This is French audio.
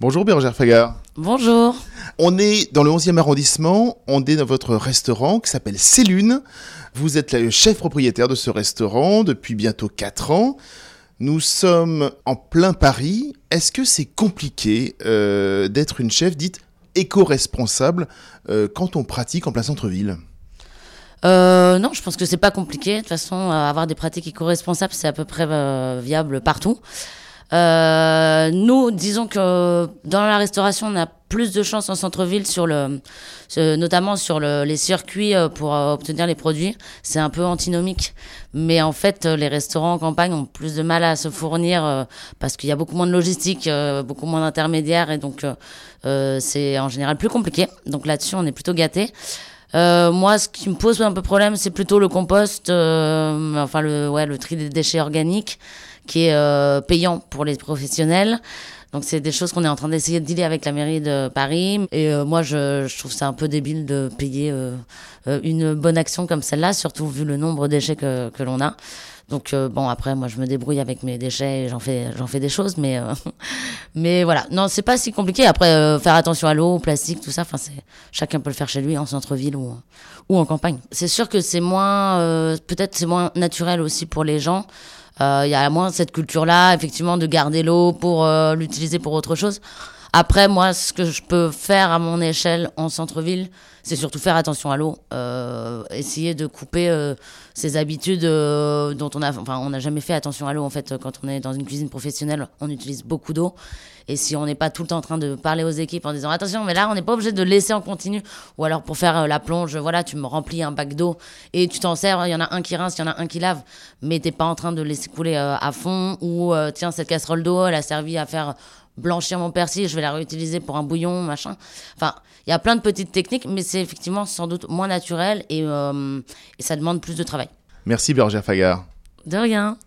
Bonjour Bérangère Fagar. Bonjour. On est dans le 11e arrondissement, on est dans votre restaurant qui s'appelle Célune. Vous êtes le chef propriétaire de ce restaurant depuis bientôt 4 ans. Nous sommes en plein Paris. Est-ce que c'est compliqué euh, d'être une chef dite éco-responsable euh, quand on pratique en plein centre-ville? Euh, non, je pense que c'est pas compliqué. De toute façon, avoir des pratiques éco-responsables, c'est à peu près euh, viable partout. Euh, nous, disons que dans la restauration, on a plus de chances en centre-ville sur le, notamment sur le- les circuits euh, pour euh, obtenir les produits. C'est un peu antinomique, mais en fait, euh, les restaurants en campagne ont plus de mal à se fournir parce qu'il y a beaucoup moins de logistique, beaucoup moins d'intermédiaires, et donc euh, c'est en général plus compliqué. Donc là-dessus, on est plutôt gâtés. Euh, moi, ce qui me pose un peu problème, c'est plutôt le compost, euh, enfin le, ouais, le tri des déchets organiques, qui est euh, payant pour les professionnels. Donc c'est des choses qu'on est en train d'essayer de dealer avec la mairie de Paris. Et euh, moi, je, je trouve ça un peu débile de payer euh, euh, une bonne action comme celle-là, surtout vu le nombre de déchets que, que l'on a. Donc euh, bon, après, moi, je me débrouille avec mes déchets et j'en fais, j'en fais des choses, mais euh, mais voilà. Non, c'est pas si compliqué. Après, euh, faire attention à l'eau, au plastique, tout ça. Enfin, c'est chacun peut le faire chez lui, en centre-ville ou ou en campagne. C'est sûr que c'est moins, euh, peut-être c'est moins naturel aussi pour les gens. Euh, Il y a moins cette culture-là, effectivement, de garder l'eau pour l'utiliser pour autre chose. Après, moi, ce que je peux faire à mon échelle en centre-ville, c'est surtout faire attention à l'eau, euh, essayer de couper euh, ces habitudes euh, dont on a, enfin, on n'a jamais fait attention à l'eau en fait. Quand on est dans une cuisine professionnelle, on utilise beaucoup d'eau, et si on n'est pas tout le temps en train de parler aux équipes en disant attention, mais là, on n'est pas obligé de laisser en continu, ou alors pour faire euh, la plonge, voilà, tu me remplis un bac d'eau et tu t'en sers. Il y en a un qui rince, il y en a un qui lave, mais t'es pas en train de laisser couler euh, à fond, ou euh, tiens, cette casserole d'eau, elle a servi à faire blanchir mon persil, je vais la réutiliser pour un bouillon, machin. Enfin, il y a plein de petites techniques, mais c'est effectivement sans doute moins naturel et, euh, et ça demande plus de travail. Merci Bérangère Fagar. De rien.